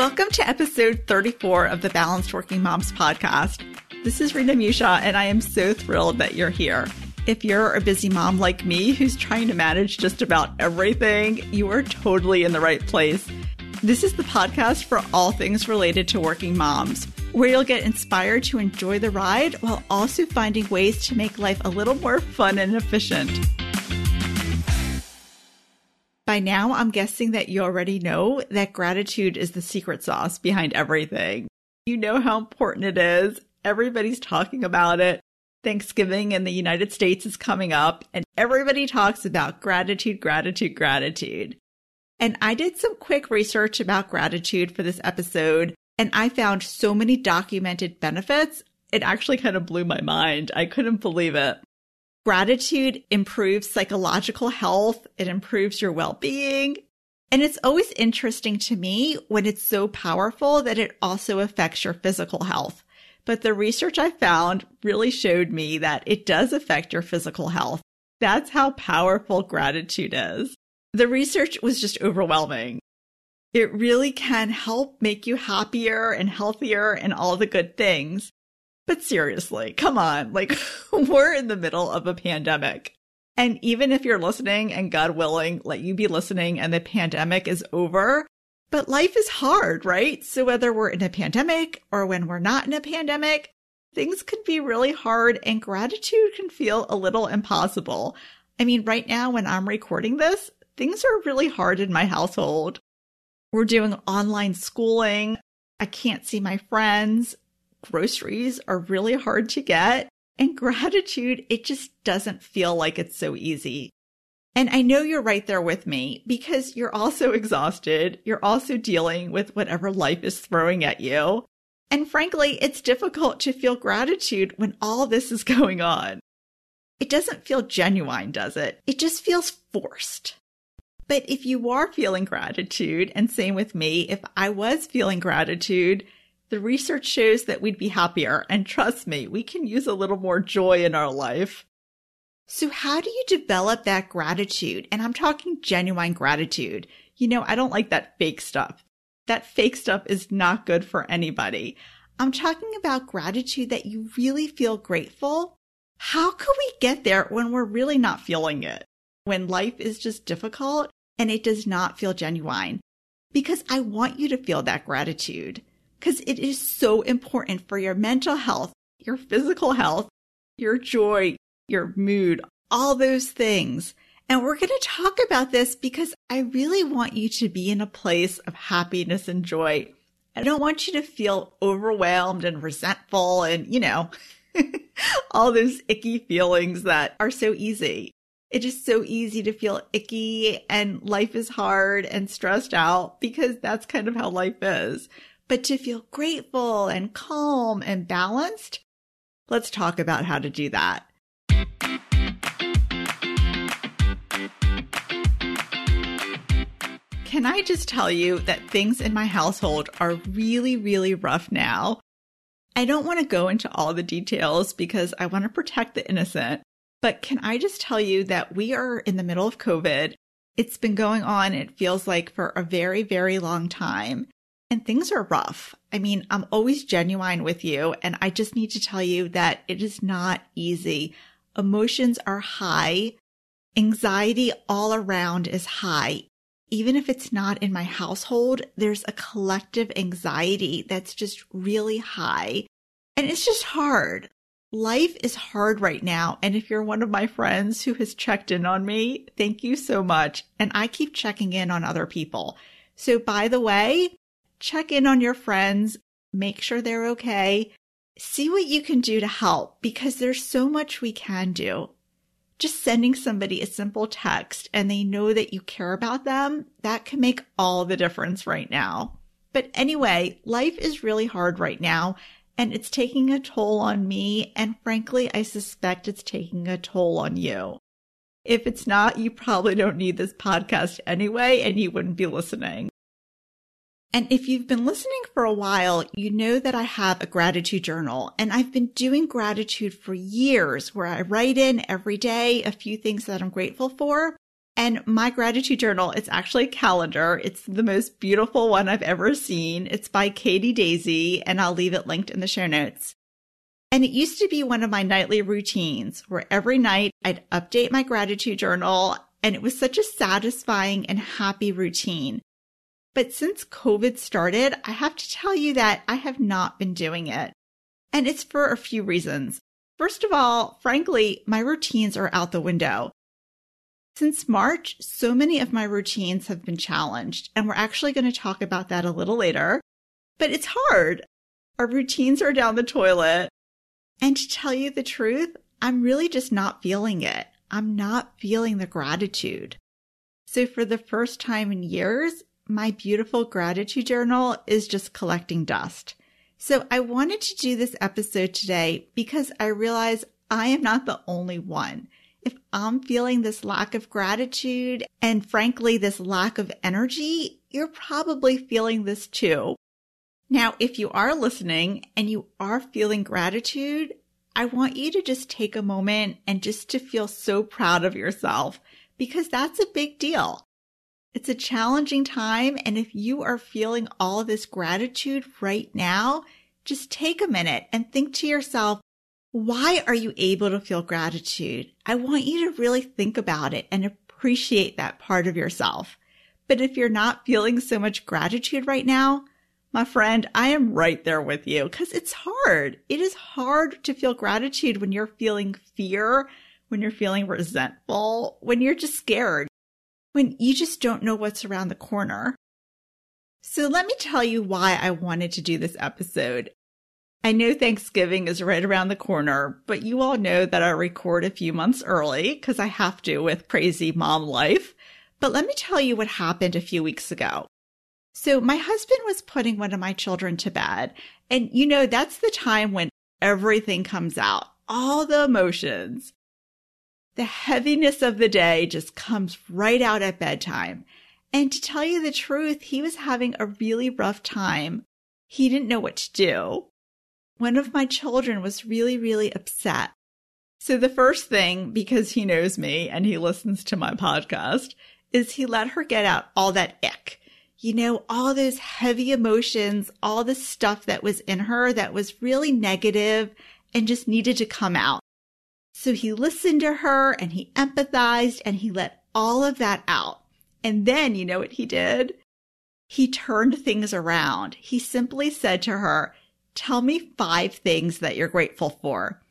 Welcome to episode 34 of the Balanced Working Moms podcast. This is Rena Musha, and I am so thrilled that you're here. If you're a busy mom like me who's trying to manage just about everything, you are totally in the right place. This is the podcast for all things related to working moms, where you'll get inspired to enjoy the ride while also finding ways to make life a little more fun and efficient. By now, I'm guessing that you already know that gratitude is the secret sauce behind everything. You know how important it is. Everybody's talking about it. Thanksgiving in the United States is coming up, and everybody talks about gratitude, gratitude, gratitude. And I did some quick research about gratitude for this episode, and I found so many documented benefits. It actually kind of blew my mind. I couldn't believe it. Gratitude improves psychological health. It improves your well-being. And it's always interesting to me when it's so powerful that it also affects your physical health. But the research I found really showed me that it does affect your physical health. That's how powerful gratitude is. The research was just overwhelming. It really can help make you happier and healthier and all the good things. But seriously, come on. Like, we're in the middle of a pandemic. And even if you're listening and God willing, let you be listening and the pandemic is over, but life is hard, right? So whether we're in a pandemic or when we're not in a pandemic, things can be really hard and gratitude can feel a little impossible. I mean, right now when I'm recording this, things are really hard in my household. We're doing online schooling. I can't see my friends groceries are really hard to get. And gratitude, it just doesn't feel like it's so easy. And I know you're right there with me because you're also exhausted. You're also dealing with whatever life is throwing at you. And frankly, it's difficult to feel gratitude when all this is going on. It doesn't feel genuine, does it? It just feels forced. But if you are feeling gratitude, and same with me, if I was feeling gratitude, the research shows that we'd be happier. And trust me, we can use a little more joy in our life. So how do you develop that gratitude? And I'm talking genuine gratitude. You know, I don't like that fake stuff. That fake stuff is not good for anybody. I'm talking about gratitude that you really feel grateful. How could we get there when we're really not feeling it? When life is just difficult and it does not feel genuine? Because I want you to feel that gratitude because it is so important for your mental health, your physical health, your joy, your mood, all those things. And we're going to talk about this because I really want you to be in a place of happiness and joy. I don't want you to feel overwhelmed and resentful and, you know, all those icky feelings that are so easy. It is so easy to feel icky and life is hard and stressed out because that's kind of how life is. But to feel grateful and calm and balanced, let's talk about how to do that. Can I just tell you that things in my household are really, really rough now? I don't want to go into all the details because I want to protect the innocent, but can I just tell you that we are in the middle of COVID? It's been going on, it feels like, for a very, very long time and things are rough. I mean, I'm always genuine with you, and I just need to tell you that it is not easy. Emotions are high. Anxiety all around is high. Even if it's not in my household, there's a collective anxiety that's just really high. And it's just hard. Life is hard right now. And if you're one of my friends who has checked in on me, thank you so much. And I keep checking in on other people. So by the way, check in on your friends, make sure they're okay, see what you can do to help because there's so much we can do. Just sending somebody a simple text and they know that you care about them, that can make all the difference right now. But anyway, life is really hard right now and it's taking a toll on me. And frankly, I suspect it's taking a toll on you. If it's not, you probably don't need this podcast anyway, and you wouldn't be listening. And if you've been listening for a while, you know that I have a gratitude journal and I've been doing gratitude for years where I write in every day a few things that I'm grateful for. And my gratitude journal, it's actually a calendar. It's the most beautiful one I've ever seen. It's by Katie Daisy, and I'll leave it linked in the show notes. And it used to be one of my nightly routines where every night I'd update my gratitude journal. And it was such a satisfying and happy routine. But since COVID started, I have to tell you that I have not been doing it. And it's for a few reasons. First of all, frankly, my routines are out the window. Since March, so many of my routines have been challenged, and we're actually going to talk about that a little later. But it's hard. Our routines are down the toilet. And to tell you the truth, I'm really just not feeling it. I'm not feeling the gratitude. So for the first time in years, my beautiful gratitude journal is just collecting dust. So I wanted to do this episode today because I realize I am not the only one. If I'm feeling this lack of gratitude and frankly, this lack of energy, you're probably feeling this too. Now, if you are listening and you are feeling gratitude, I want you to just take a moment and just to feel so proud of yourself because that's a big deal. It's a challenging time. And if you are feeling all this gratitude right now, just take a minute and think to yourself, why are you able to feel gratitude? I want you to really think about it and appreciate that part of yourself. But if you're not feeling so much gratitude right now, my friend, I am right there with you because it's hard. It is hard to feel gratitude when you're feeling fear, when you're feeling resentful, when you're just scared, when you just don't know what's around the corner. So let me tell you why I wanted to do this episode. I know Thanksgiving is right around the corner, but you all know that I record a few months early because I have to with crazy mom life. But let me tell you what happened a few weeks ago. So my husband was putting one of my children to bed. And you know, that's the time when everything comes out, all the emotions. The heaviness of the day just comes right out at bedtime. And to tell you the truth, he was having a really rough time. He didn't know what to do. One of my children was really, really upset. So the first thing, because he knows me and he listens to my podcast, is he let her get out all that ick you know, all those heavy emotions, all the stuff that was in her that was really negative and just needed to come out. So he listened to her and he empathized and he let all of that out. And then you know what he did? He turned things around. He simply said to her, tell me five things that you're grateful for.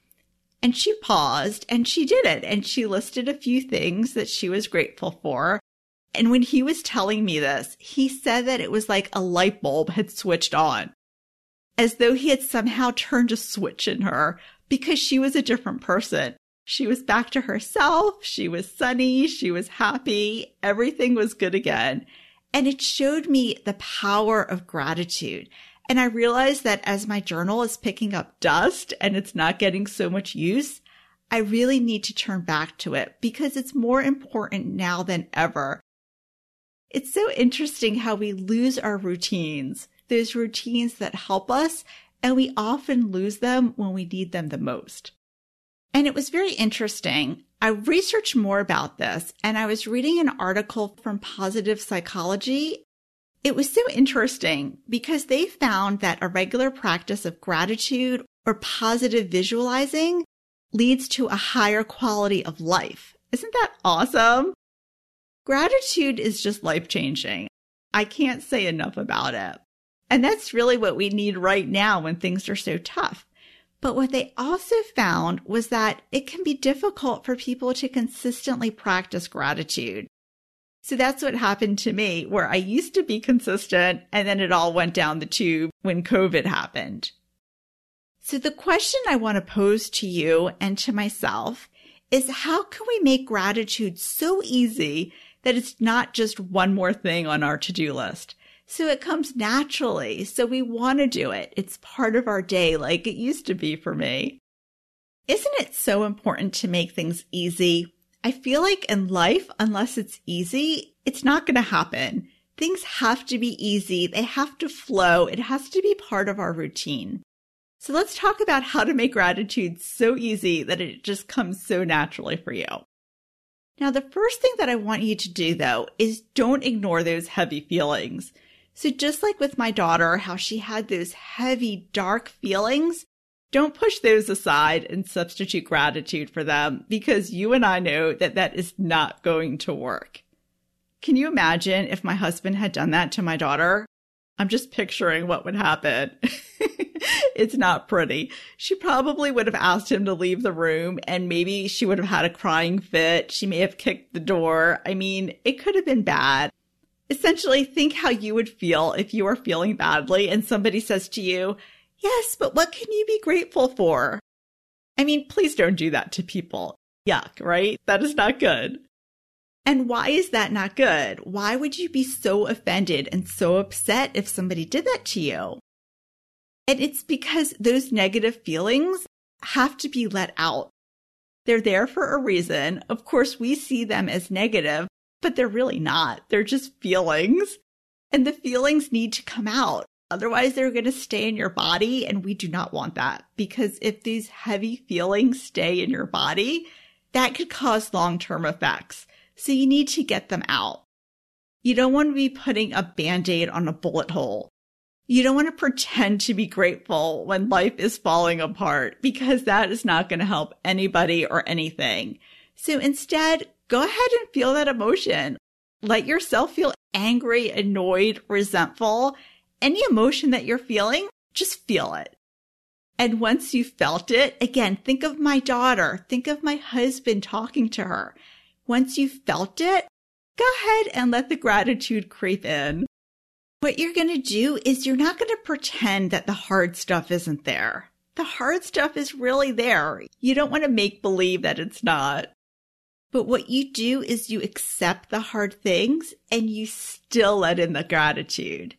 And she paused and she did it. And she listed a few things that she was grateful for. And when he was telling me this, he said that it was like a light bulb had switched on, as though he had somehow turned a switch in her because she was a different person. She was back to herself. She was sunny. She was happy. Everything was good again. And it showed me the power of gratitude. And I realized that as my journal is picking up dust and it's not getting so much use, I really need to turn back to it because it's more important now than ever it's so interesting how we lose our routines, those routines that help us, and we often lose them when we need them the most. And it was very interesting. I researched more about this and I was reading an article from Positive Psychology. It was so interesting because they found that a regular practice of gratitude or positive visualizing leads to a higher quality of life. Isn't that awesome? Gratitude is just life changing. I can't say enough about it. And that's really what we need right now when things are so tough. But what they also found was that it can be difficult for people to consistently practice gratitude. So that's what happened to me, where I used to be consistent and then it all went down the tube when COVID happened. So the question I want to pose to you and to myself is how can we make gratitude so easy that it's not just one more thing on our to-do list. So it comes naturally. So we want to do it. It's part of our day like it used to be for me. Isn't it so important to make things easy? I feel like in life, unless it's easy, it's not going to happen. Things have to be easy. They have to flow. It has to be part of our routine. So let's talk about how to make gratitude so easy that it just comes so naturally for you. Now, the first thing that I want you to do though is don't ignore those heavy feelings. So just like with my daughter, how she had those heavy, dark feelings, don't push those aside and substitute gratitude for them because you and I know that that is not going to work. Can you imagine if my husband had done that to my daughter? I'm just picturing what would happen. it's not pretty. She probably would have asked him to leave the room and maybe she would have had a crying fit. She may have kicked the door. I mean, it could have been bad. Essentially, think how you would feel if you were feeling badly and somebody says to you, Yes, but what can you be grateful for? I mean, please don't do that to people. Yuck, right? That is not good. And why is that not good? Why would you be so offended and so upset if somebody did that to you? And it's because those negative feelings have to be let out. They're there for a reason. Of course, we see them as negative, but they're really not. They're just feelings. And the feelings need to come out. Otherwise, they're going to stay in your body. And we do not want that because if these heavy feelings stay in your body, that could cause long term effects. So you need to get them out. You don't want to be putting a band aid on a bullet hole. You don't want to pretend to be grateful when life is falling apart because that is not going to help anybody or anything. So instead, go ahead and feel that emotion. Let yourself feel angry, annoyed, resentful, any emotion that you're feeling, just feel it. And once you felt it, again, think of my daughter, think of my husband talking to her. Once you felt it, go ahead and let the gratitude creep in. What you're going to do is you're not going to pretend that the hard stuff isn't there. The hard stuff is really there. You don't want to make believe that it's not. But what you do is you accept the hard things and you still let in the gratitude.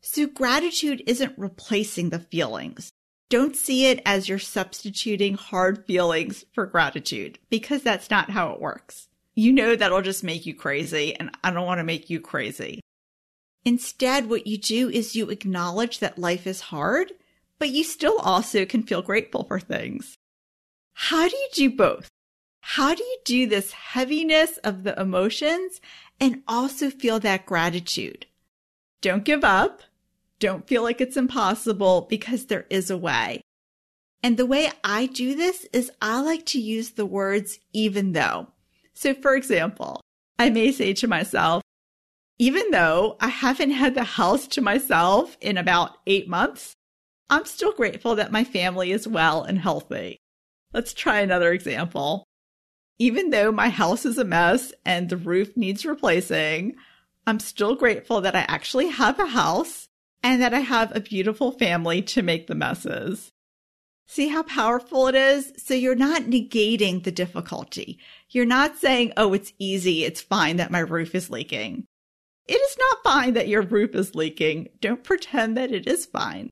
So gratitude isn't replacing the feelings. Don't see it as you're substituting hard feelings for gratitude because that's not how it works. You know that'll just make you crazy and I don't want to make you crazy. Instead, what you do is you acknowledge that life is hard, but you still also can feel grateful for things. How do you do both? How do you do this heaviness of the emotions and also feel that gratitude? Don't give up. Don't feel like it's impossible because there is a way. And the way I do this is I like to use the words even though. So for example, I may say to myself, even though I haven't had the house to myself in about eight months, I'm still grateful that my family is well and healthy. Let's try another example. Even though my house is a mess and the roof needs replacing, I'm still grateful that I actually have a house and that I have a beautiful family to make the messes. See how powerful it is? So you're not negating the difficulty. You're not saying, oh, it's easy. It's fine that my roof is leaking. It is not fine that your roof is leaking. Don't pretend that it is fine.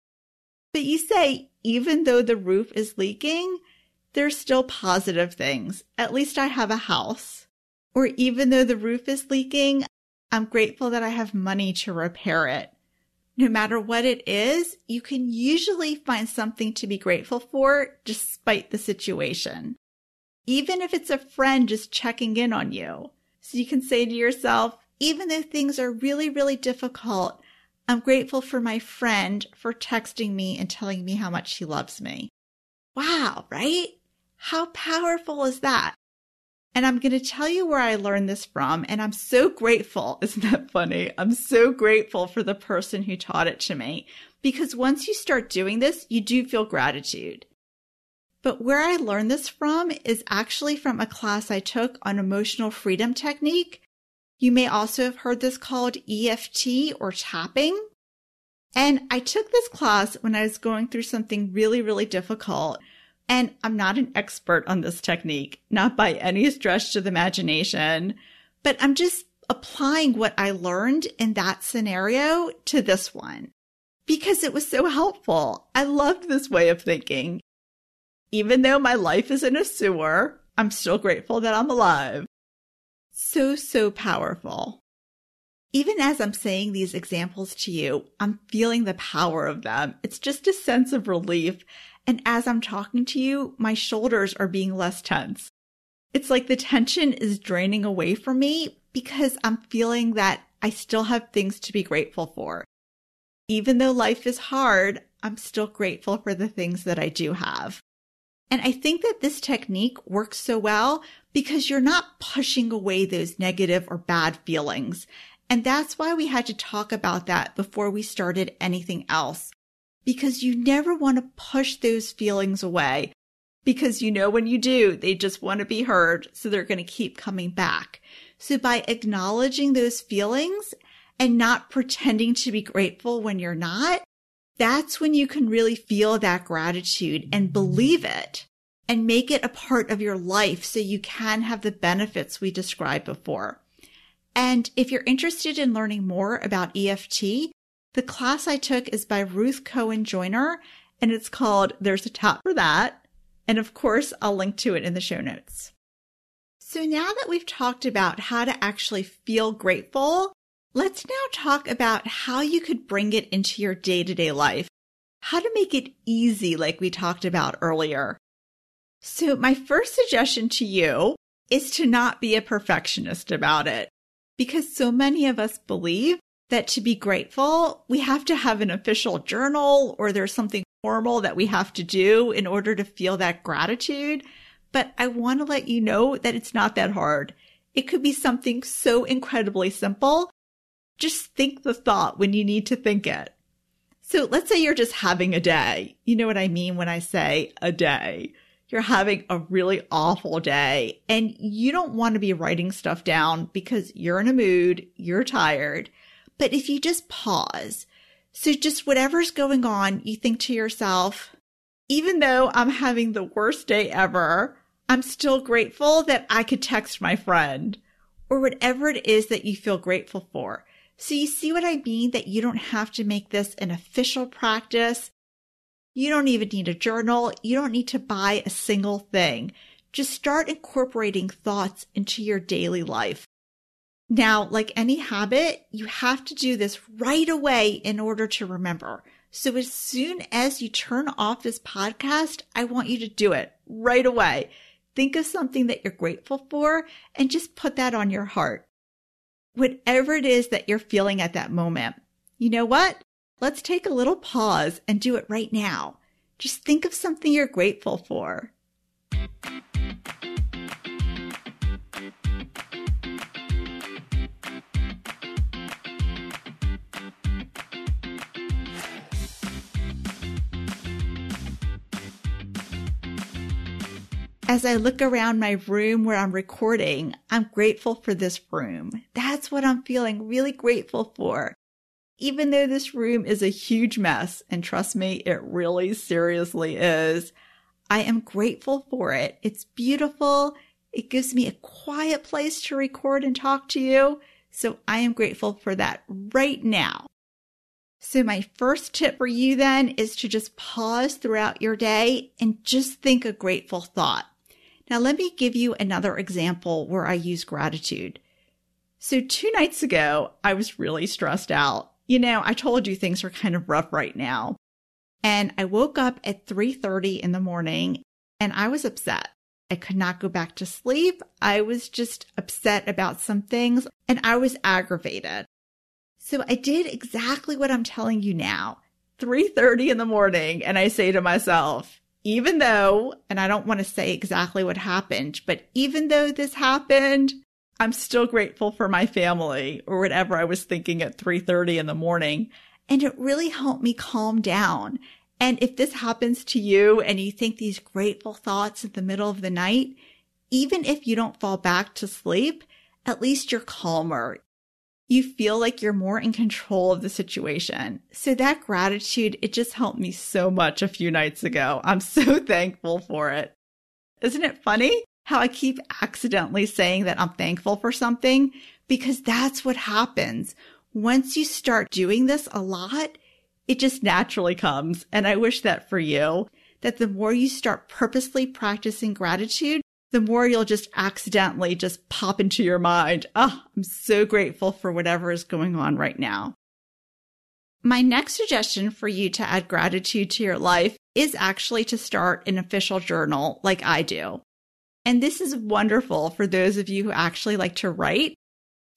But you say, even though the roof is leaking, there's still positive things. At least I have a house. Or even though the roof is leaking, I'm grateful that I have money to repair it no matter what it is, you can usually find something to be grateful for despite the situation. Even if it's a friend just checking in on you. So you can say to yourself, even though things are really, really difficult, I'm grateful for my friend for texting me and telling me how much he loves me. Wow, right? How powerful is that? And I'm going to tell you where I learned this from. And I'm so grateful. Isn't that funny? I'm so grateful for the person who taught it to me because once you start doing this, you do feel gratitude. But where I learned this from is actually from a class I took on emotional freedom technique. You may also have heard this called EFT or tapping. And I took this class when I was going through something really, really difficult. And I'm not an expert on this technique, not by any stretch of the imagination, but I'm just applying what I learned in that scenario to this one because it was so helpful. I loved this way of thinking. Even though my life is in a sewer, I'm still grateful that I'm alive. So, so powerful. Even as I'm saying these examples to you, I'm feeling the power of them. It's just a sense of relief and as I'm talking to you, my shoulders are being less tense. It's like the tension is draining away from me because I'm feeling that I still have things to be grateful for. Even though life is hard, I'm still grateful for the things that I do have. And I think that this technique works so well because you're not pushing away those negative or bad feelings. And that's why we had to talk about that before we started anything else. Because you never want to push those feelings away. Because you know when you do, they just want to be heard. So they're going to keep coming back. So by acknowledging those feelings and not pretending to be grateful when you're not, that's when you can really feel that gratitude and believe it and make it a part of your life so you can have the benefits we described before. And if you're interested in learning more about EFT, the class I took is by Ruth Cohen Joyner and it's called There's a Tap for That. And of course, I'll link to it in the show notes. So now that we've talked about how to actually feel grateful, Let's now talk about how you could bring it into your day to day life, how to make it easy, like we talked about earlier. So, my first suggestion to you is to not be a perfectionist about it, because so many of us believe that to be grateful, we have to have an official journal or there's something formal that we have to do in order to feel that gratitude. But I want to let you know that it's not that hard. It could be something so incredibly simple just think the thought when you need to think it. So let's say you're just having a day. You know what I mean when I say a day. You're having a really awful day and you don't want to be writing stuff down because you're in a mood, you're tired. But if you just pause, so just whatever's going on, you think to yourself, even though I'm having the worst day ever, I'm still grateful that I could text my friend or whatever it is that you feel grateful for. So you see what I mean? That you don't have to make this an official practice. You don't even need a journal. You don't need to buy a single thing. Just start incorporating thoughts into your daily life. Now, like any habit, you have to do this right away in order to remember. So as soon as you turn off this podcast, I want you to do it right away. Think of something that you're grateful for and just put that on your heart whatever it is that you're feeling at that moment. You know what? Let's take a little pause and do it right now. Just think of something you're grateful for. As I look around my room where I'm recording, I'm grateful for this room. That's what I'm feeling really grateful for. Even though this room is a huge mess, and trust me, it really seriously is, I am grateful for it. It's beautiful. It gives me a quiet place to record and talk to you. So I am grateful for that right now. So my first tip for you then is to just pause throughout your day and just think a grateful thought. Now, let me give you another example where I use gratitude. So, two nights ago, I was really stressed out. You know, I told you things are kind of rough right now. And I woke up at 3:30 in the morning and I was upset. I could not go back to sleep. I was just upset about some things and I was aggravated. So I did exactly what I'm telling you now. 3:30 in the morning and I say to myself, even though, and I don't want to say exactly what happened, but even though this happened, I'm still grateful for my family or whatever I was thinking at 3:30 in the morning. And it really helped me calm down. And if this happens to you and you think these grateful thoughts in the middle of the night, even if you don't fall back to sleep, at least you're calmer you feel like you're more in control of the situation. So that gratitude, it just helped me so much a few nights ago. I'm so thankful for it. Isn't it funny how I keep accidentally saying that I'm thankful for something? Because that's what happens. Once you start doing this a lot, it just naturally comes. And I wish that for you, that the more you start purposely practicing gratitude, the more you'll just accidentally just pop into your mind, oh, I'm so grateful for whatever is going on right now. My next suggestion for you to add gratitude to your life is actually to start an official journal like I do. And this is wonderful for those of you who actually like to write.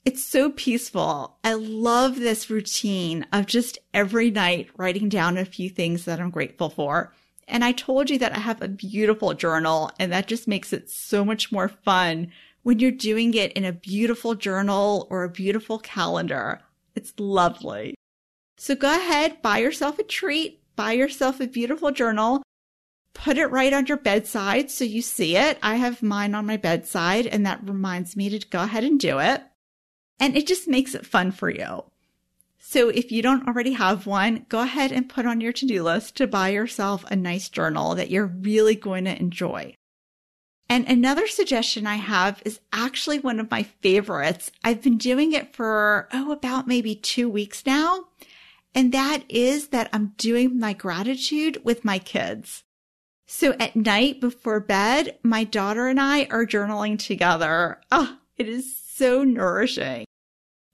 It's so peaceful. I love this routine of just every night writing down a few things that I'm grateful for. And I told you that I have a beautiful journal and that just makes it so much more fun when you're doing it in a beautiful journal or a beautiful calendar. It's lovely. So go ahead, buy yourself a treat, buy yourself a beautiful journal, put it right on your bedside so you see it. I have mine on my bedside and that reminds me to go ahead and do it. And it just makes it fun for you. So if you don't already have one, go ahead and put on your to-do list to buy yourself a nice journal that you're really going to enjoy. And another suggestion I have is actually one of my favorites. I've been doing it for, oh, about maybe two weeks now. And that is that I'm doing my gratitude with my kids. So at night before bed, my daughter and I are journaling together. Oh, it is so nourishing.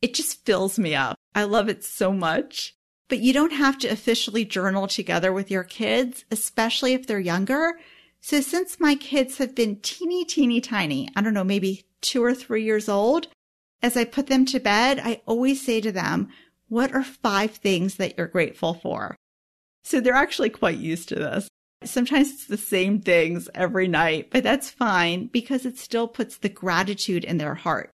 It just fills me up. I love it so much. But you don't have to officially journal together with your kids, especially if they're younger. So since my kids have been teeny, teeny tiny, I don't know, maybe two or three years old, as I put them to bed, I always say to them, what are five things that you're grateful for? So they're actually quite used to this. Sometimes it's the same things every night, but that's fine because it still puts the gratitude in their heart.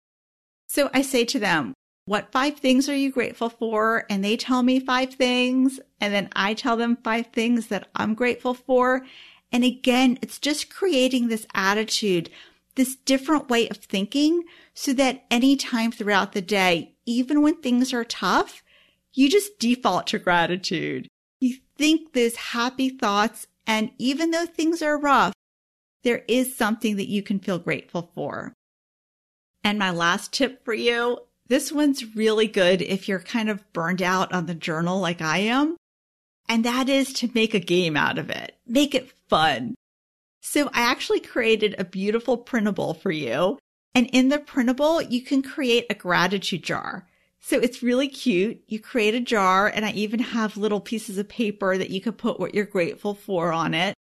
So I say to them, what five things are you grateful for? And they tell me five things. And then I tell them five things that I'm grateful for. And again, it's just creating this attitude, this different way of thinking so that anytime throughout the day, even when things are tough, you just default to gratitude. You think those happy thoughts. And even though things are rough, there is something that you can feel grateful for. And my last tip for you, this one's really good if you're kind of burned out on the journal like I am. And that is to make a game out of it. Make it fun. So I actually created a beautiful printable for you. And in the printable, you can create a gratitude jar. So it's really cute. You create a jar and I even have little pieces of paper that you could put what you're grateful for on it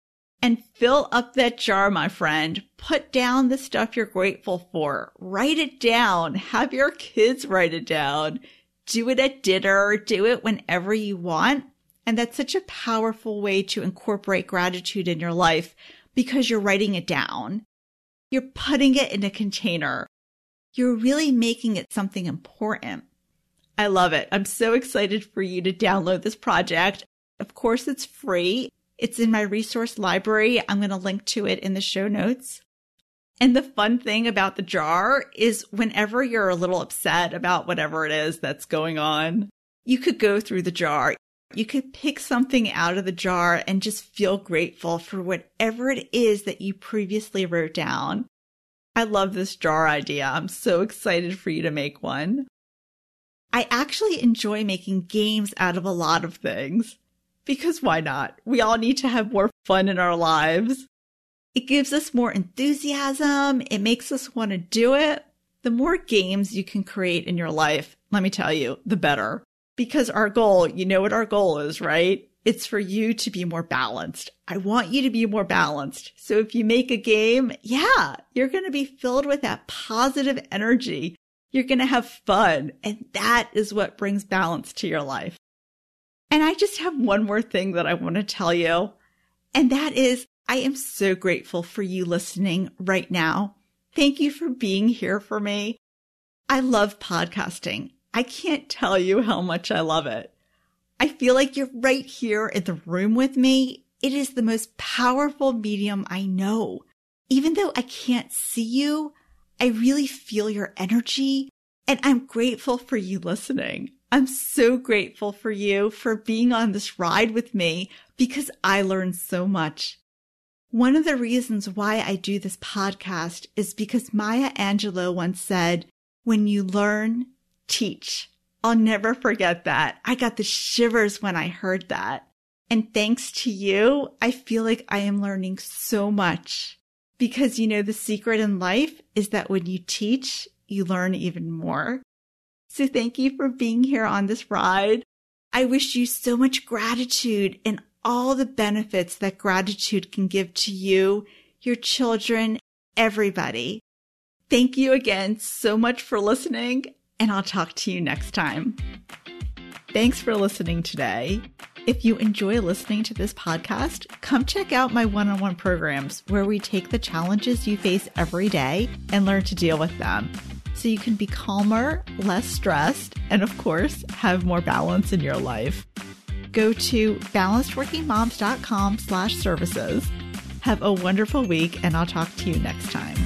and fill up that jar, my friend. Put down the stuff you're grateful for. Write it down. Have your kids write it down. Do it at dinner. Do it whenever you want. And that's such a powerful way to incorporate gratitude in your life because you're writing it down. You're putting it in a container. You're really making it something important. I love it. I'm so excited for you to download this project. Of course, it's free. It's in my resource library. I'm going to link to it in the show notes. And the fun thing about the jar is whenever you're a little upset about whatever it is that's going on, you could go through the jar. You could pick something out of the jar and just feel grateful for whatever it is that you previously wrote down. I love this jar idea. I'm so excited for you to make one. I actually enjoy making games out of a lot of things. Because why not? We all need to have more fun in our lives. It gives us more enthusiasm. It makes us want to do it. The more games you can create in your life, let me tell you, the better. Because our goal, you know what our goal is, right? It's for you to be more balanced. I want you to be more balanced. So if you make a game, yeah, you're going to be filled with that positive energy you're going to have fun. And that is what brings balance to your life. And I just have one more thing that I want to tell you. And that is, I am so grateful for you listening right now. Thank you for being here for me. I love podcasting. I can't tell you how much I love it. I feel like you're right here in the room with me. It is the most powerful medium I know. Even though I can't see you, I really feel your energy and I'm grateful for you listening. I'm so grateful for you for being on this ride with me because I learned so much. One of the reasons why I do this podcast is because Maya Angelou once said, when you learn, teach. I'll never forget that. I got the shivers when I heard that. And thanks to you, I feel like I am learning so much. Because you know, the secret in life is that when you teach, you learn even more. So thank you for being here on this ride. I wish you so much gratitude and all the benefits that gratitude can give to you, your children, everybody. Thank you again so much for listening, and I'll talk to you next time. Thanks for listening today. If you enjoy listening to this podcast, come check out my one on one programs where we take the challenges you face every day and learn to deal with them so you can be calmer, less stressed, and of course, have more balance in your life. Go to balancedworkingmoms.com slash services. Have a wonderful week, and I'll talk to you next time.